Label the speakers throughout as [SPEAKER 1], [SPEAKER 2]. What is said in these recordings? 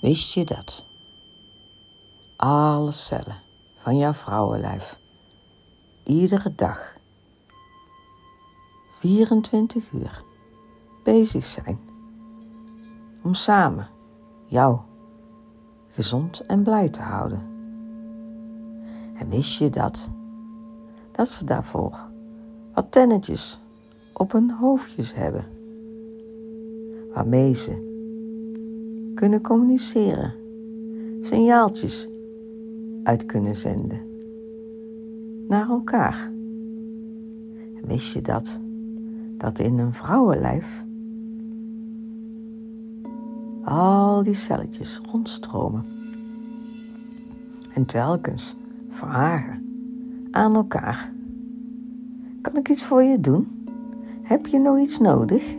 [SPEAKER 1] Wist je dat? Alle cellen van jouw vrouwenlijf, iedere dag, 24 uur, bezig zijn om samen jou gezond en blij te houden. En wist je dat? Dat ze daarvoor antennetjes op hun hoofdjes hebben, waarmee ze kunnen communiceren, signaaltjes uit kunnen zenden naar elkaar. Wist je dat? Dat in een vrouwenlijf al die celletjes rondstromen en telkens vragen aan elkaar: Kan ik iets voor je doen? Heb je nog iets nodig?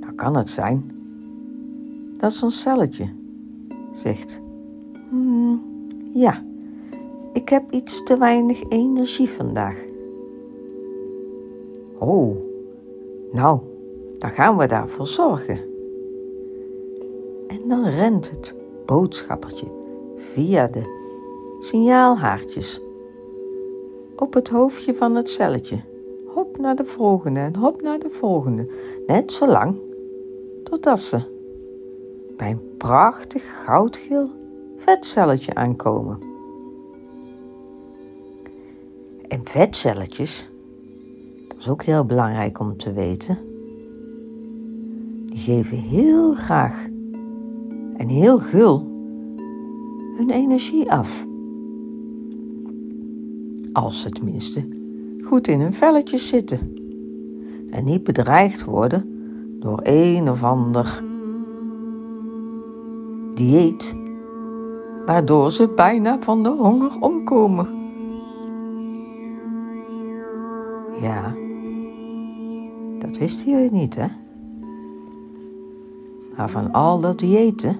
[SPEAKER 1] Dan kan het zijn dat zo'n celletje zegt: hmm, Ja, ik heb iets te weinig energie vandaag. Oh, nou, dan gaan we daarvoor zorgen. En dan rent het boodschappertje via de signaalhaartjes op het hoofdje van het celletje. Hop naar de volgende en hop naar de volgende. Net zo lang totdat ze bij een prachtig goudgeel vetcelletje aankomen. En vetcelletjes, dat is ook heel belangrijk om te weten, die geven heel graag en heel gul hun energie af. Als ze tenminste goed in hun velletjes zitten en niet bedreigd worden door een of ander dieet, waardoor ze bijna van de honger omkomen. Ja, dat wisten jullie niet, hè? Maar van al dat diëten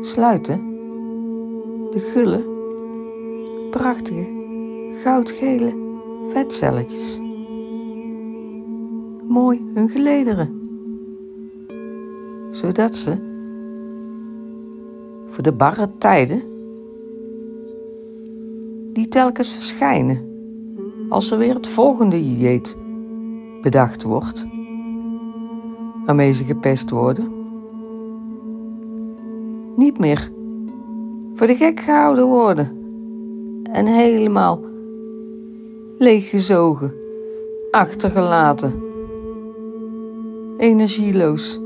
[SPEAKER 1] sluiten de gulle, prachtige, goudgele vetcelletjes mooi hun gelederen, zodat ze voor de barre tijden die telkens verschijnen als er weer het volgende dieet bedacht wordt, waarmee ze gepest worden, niet meer voor de gek gehouden worden en helemaal leeggezogen, achtergelaten, energieloos.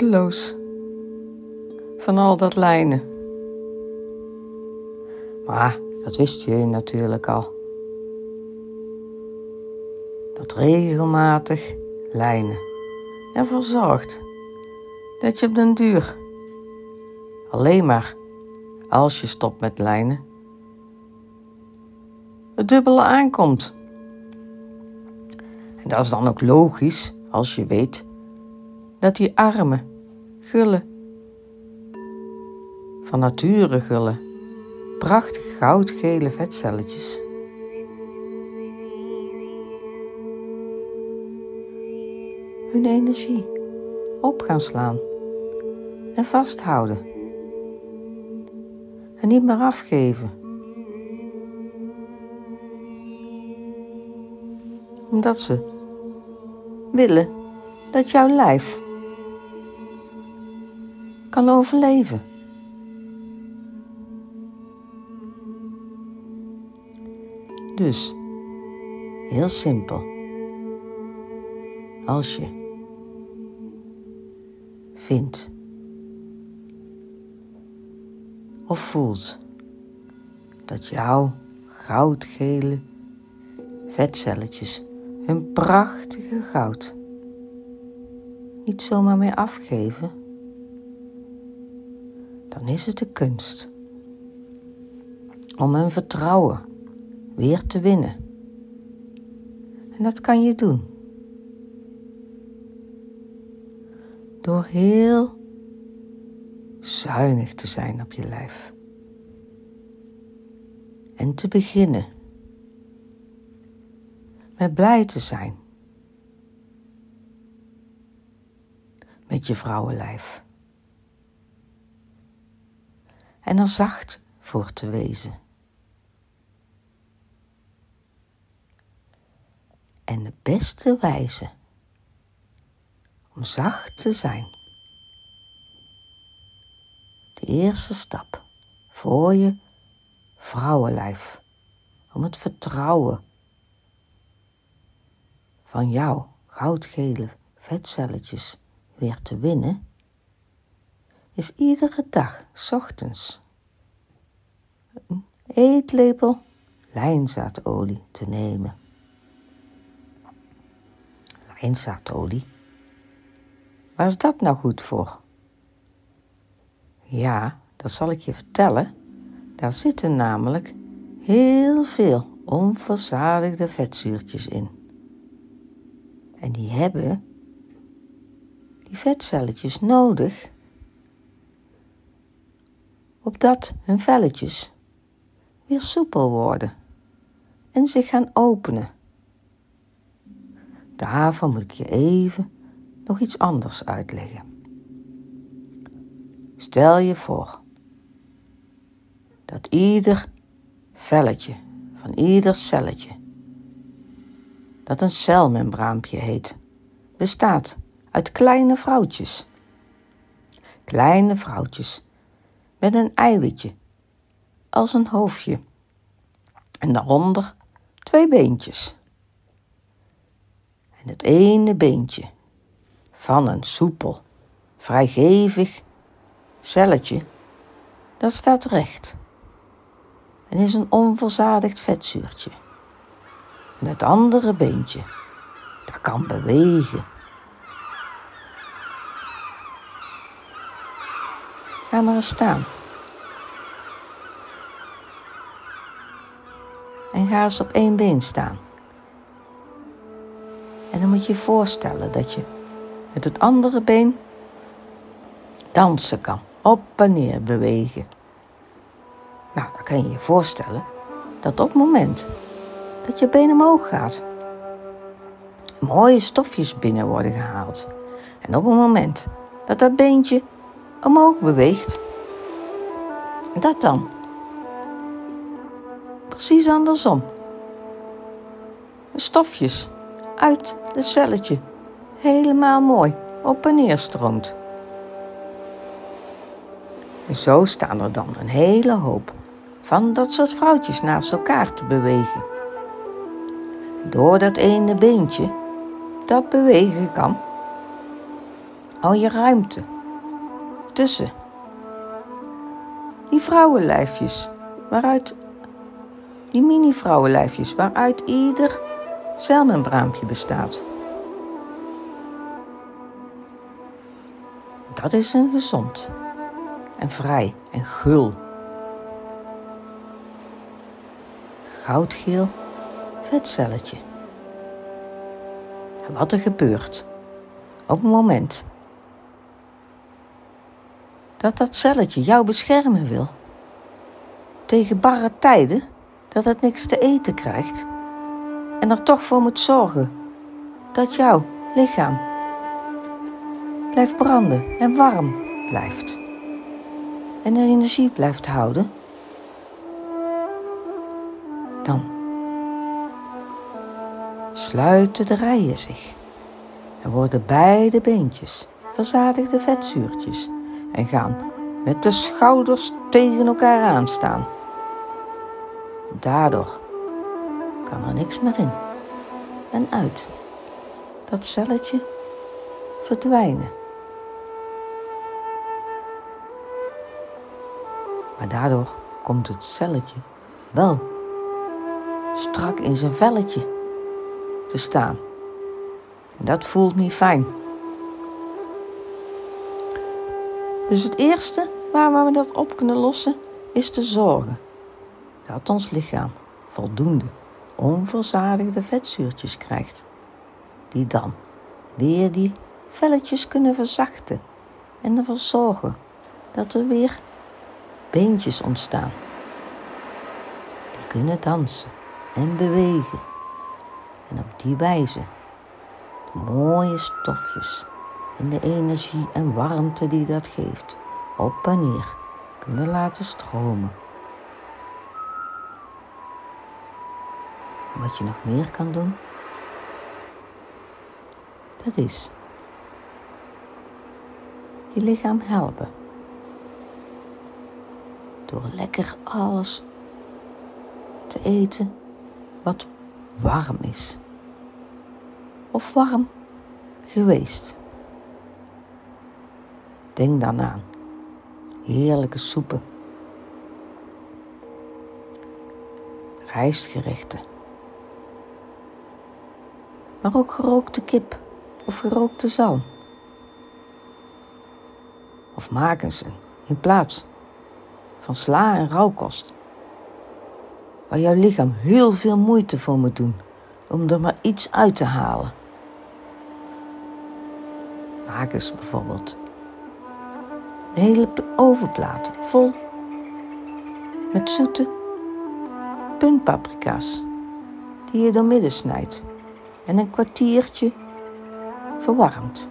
[SPEAKER 1] Moedeloos van al dat lijnen. Maar dat wist je natuurlijk al. Dat regelmatig lijnen ervoor zorgt dat je op den duur alleen maar als je stopt met lijnen het dubbele aankomt. En dat is dan ook logisch als je weet dat die arme, gulle, van nature gulle, prachtig goudgele vetcelletjes hun energie op gaan slaan en vasthouden en niet meer afgeven. Omdat ze willen dat jouw lijf kan overleven. Dus, heel simpel. Als je vindt of voelt dat jouw goudgele vetcelletjes hun prachtige goud niet zomaar meer afgeven, dan is het de kunst om hun vertrouwen weer te winnen. En dat kan je doen door heel zuinig te zijn op je lijf. En te beginnen met blij te zijn. Met je vrouwenlijf. En er zacht voor te wezen. En de beste wijze om zacht te zijn. De eerste stap voor je vrouwenlijf om het vertrouwen van jouw goudgele vetcelletjes weer te winnen, is iedere dag, s ochtends, een eetlepel lijnzaadolie te nemen. Lijnzaadolie? Waar is dat nou goed voor? Ja, dat zal ik je vertellen. Daar zitten namelijk heel veel onverzadigde vetzuurtjes in. En die hebben die vetcelletjes nodig opdat hun velletjes weer soepel worden en zich gaan openen. Daarvoor moet ik je even nog iets anders uitleggen. Stel je voor dat ieder velletje van ieder celletje, dat een celmembraampje heet, bestaat uit kleine vrouwtjes. Kleine vrouwtjes met een eiwitje als een hoofdje en daaronder twee beentjes. En het ene beentje van een soepel, vrijgevig celletje, dat staat recht en is een onverzadigd vetzuurtje. En het andere beentje, dat kan bewegen. Ga maar eens staan. En ga op één been staan. En dan moet je je voorstellen dat je met het andere been dansen kan, op en neer bewegen. Nou, dan kan je je voorstellen dat op het moment dat je been omhoog gaat, mooie stofjes binnen worden gehaald. En op het moment dat dat beentje omhoog beweegt, dat dan precies andersom. Stofjes uit het celletje helemaal mooi op en neer stroomt. En zo staan er dan een hele hoop van dat soort vrouwtjes naast elkaar te bewegen. Door dat ene beentje dat bewegen kan, hou je ruimte tussen die vrouwenlijfjes, waaruit die mini-vrouwenlijfjes, waaruit ieder celmembraampje bestaat. Dat is een gezond en vrij en gul goudgeel vetcelletje. En wat er gebeurt op het moment dat dat celletje jou beschermen wil tegen barre tijden, dat het niks te eten krijgt en er toch voor moet zorgen dat jouw lichaam blijft branden en warm blijft en energie blijft houden dan sluiten de rijen zich en worden beide beentjes verzadigde vetzuurtjes en gaan met de schouders tegen elkaar aanstaan. Daardoor kan er niks meer in en uit. Dat celletje verdwijnen. Maar daardoor komt het celletje wel strak in zijn velletje te staan. dat voelt niet fijn. Dus het eerste waar we dat op kunnen lossen is te zorgen dat ons lichaam voldoende onverzadigde vetzuurtjes krijgt, die dan weer die velletjes kunnen verzachten en ervoor zorgen dat er weer beentjes ontstaan. Die kunnen dansen en bewegen. En op die wijze de mooie stofjes en de energie en warmte die dat geeft op en neer kunnen laten stromen. Wat je nog meer kan doen, dat is je lichaam helpen. Door lekker alles te eten wat warm is. Of warm geweest. Denk dan aan heerlijke soepen, rijstgerechten, maar ook gerookte kip of gerookte zalm. Of maken ze in plaats van sla en rauwkost, waar jouw lichaam heel veel moeite voor moet doen om er maar iets uit te halen. Maken ze bijvoorbeeld een hele ovenplaat vol met zoete puntpaprika's die je doormidden snijdt en een kwartiertje verwarmt.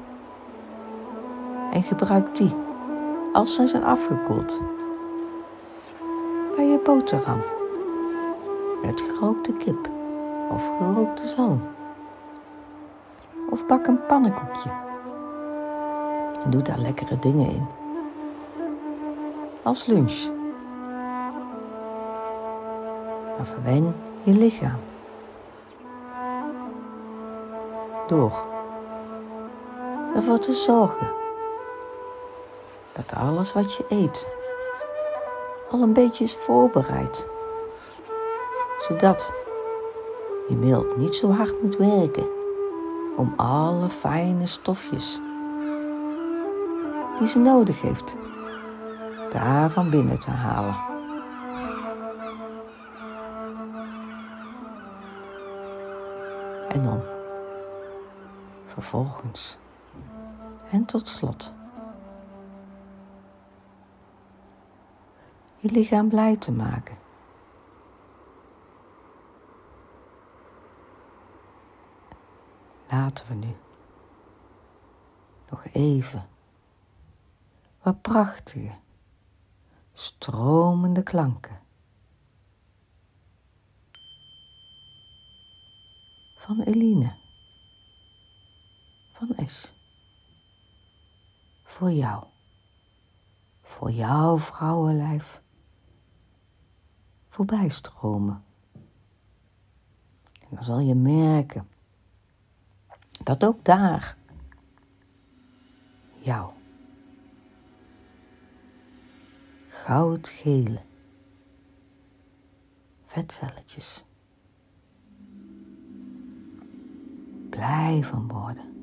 [SPEAKER 1] En gebruik die als ze zijn afgekoeld bij je boterham met gerookte kip of gerookte zalm. Of bak een pannenkoekje en doe daar lekkere dingen in als lunch. Maar verwen je lichaam. Door ervoor te zorgen dat alles wat je eet al een beetje is voorbereid. Zodat je mild niet zo hard moet werken om alle fijne stofjes die ze nodig heeft daar van binnen te halen. Vervolgens en tot slot je lichaam blij te maken. Laten we nu nog even wat prachtige stromende klanken. Van Eline, Es. Voor jou, voor jouw vrouwenlijf, voorbij stromen. En dan zal je merken dat ook daar jouw goudgele vetcelletjes. Blij van worden.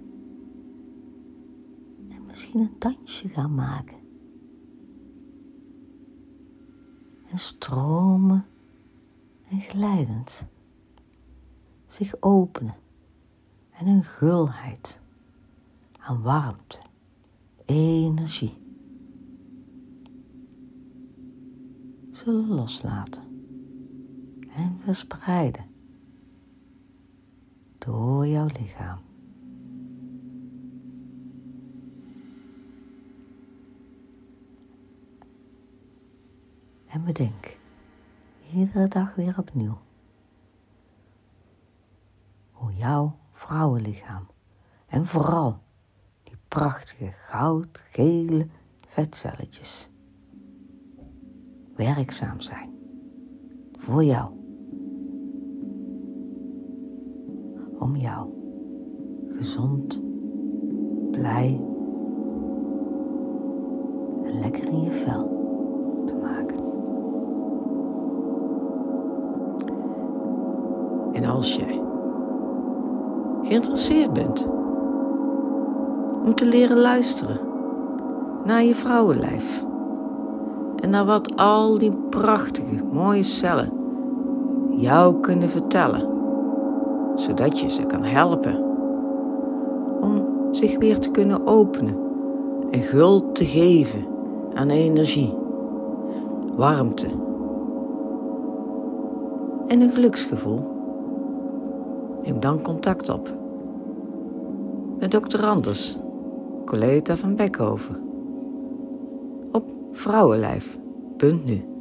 [SPEAKER 1] En misschien een dansje gaan maken. En stromen en glijdend zich openen en een gulheid aan warmte, energie zullen loslaten en verspreiden door jouw lichaam. En bedenk iedere dag weer opnieuw hoe jouw vrouwenlichaam en vooral die prachtige goudgele vetcelletjes werkzaam zijn. Voor jou. Om jou gezond, blij en lekker in je vel te maken. En als jij geïnteresseerd bent om te leren luisteren naar je vrouwenlijf en naar wat al die prachtige, mooie cellen jou kunnen vertellen, zodat je ze kan helpen om zich weer te kunnen openen en guld te geven aan energie, warmte en een geluksgevoel. Neem dan contact op met dokter Anders, Coleta van Beckhoven, op vrouwenlijf.nu.